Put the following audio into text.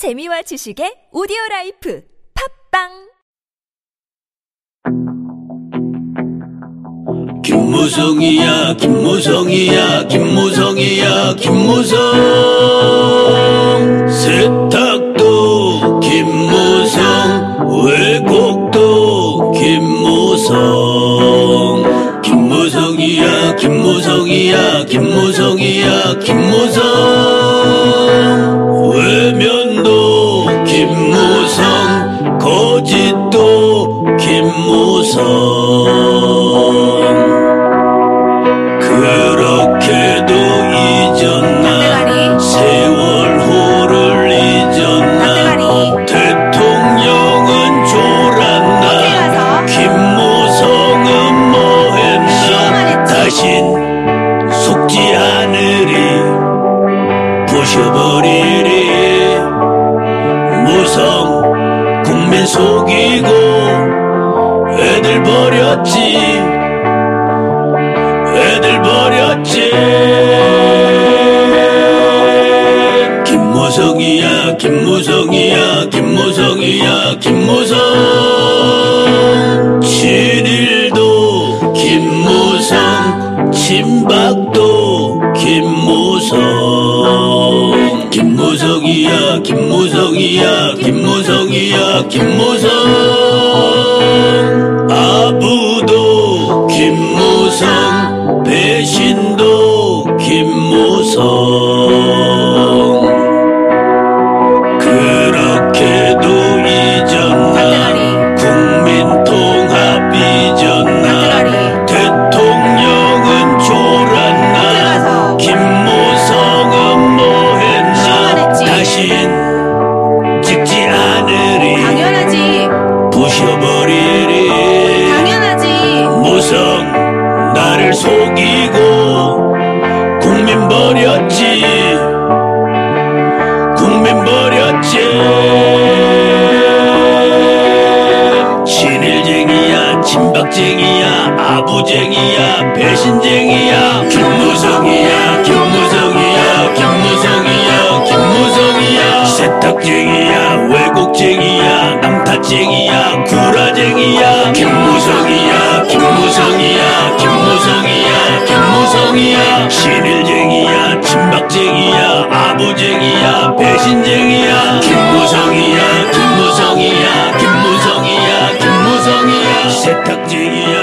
재미와 지식의 오디오 라이프 팟빵! 김무성이야 김무성이야 김무성이야 김무성. 세탁도 김무성 왜곡도 김무성. 김무성이야 김무성이야 김무성이야 김무성 김무성 그렇게도 잊었나? 세월호를 잊었나? 대통령은 졸았나? 김무성은 뭐했나? 다신 속지 않으리. 부셔버리리. 무성 국민 속이고 애들 버렸지. 애들 버렸지. 김무성이야 김무성이야 김무성이야 김무성. 친일도 김무성 친박도 김무성. 김무성이야 김무성이야 김무성이야 김무성 김무성 배신도 김무성. 그렇게도 잊었나? 국민 통합 잊었나? 대통령은 졸았나? 김무성은 뭐했나? 다신 속이고 국민 버렸지. 국민 버렸지. 친일쟁이야 친박쟁이야 아부쟁이야 배신쟁이야 김무성이야 김무성이야 김무성이야 김무성이야. 세탁쟁이야 왜곡쟁이야 남탓쟁이야 구라쟁이야 김무성이야 김무성이야 김무성이야 김무성이야. 신일쟁이야 친박쟁이야 아부쟁이야 배신쟁이야. 김무성이야 김무성이야 김무성이야 김무성이야. 세탁쟁이야.